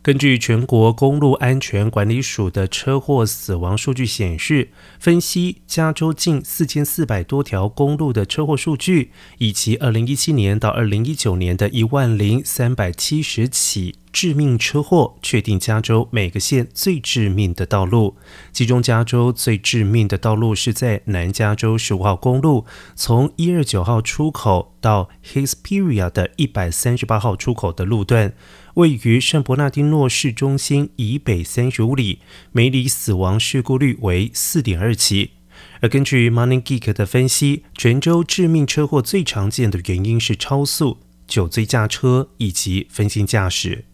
根据全国公路安全管理署的车祸死亡数据显示，分析加州近四千四百多条公路的车祸数据，以及二零一七年到二零一九年的一万零三百七十起。致命车祸，确定加州每个县最致命的道路。其中，加州最致命的道路是在南加州十五号公路，从一二九号出口到 Hesperia 的一百三十八号出口的路段。位于圣伯纳丁诺市中心以北三十五里，每里死亡事故率为四点二起。而根据 Money Geek 的分析，全州致命车祸最常见的原因是超速、酒醉驾车以及分心驾驶。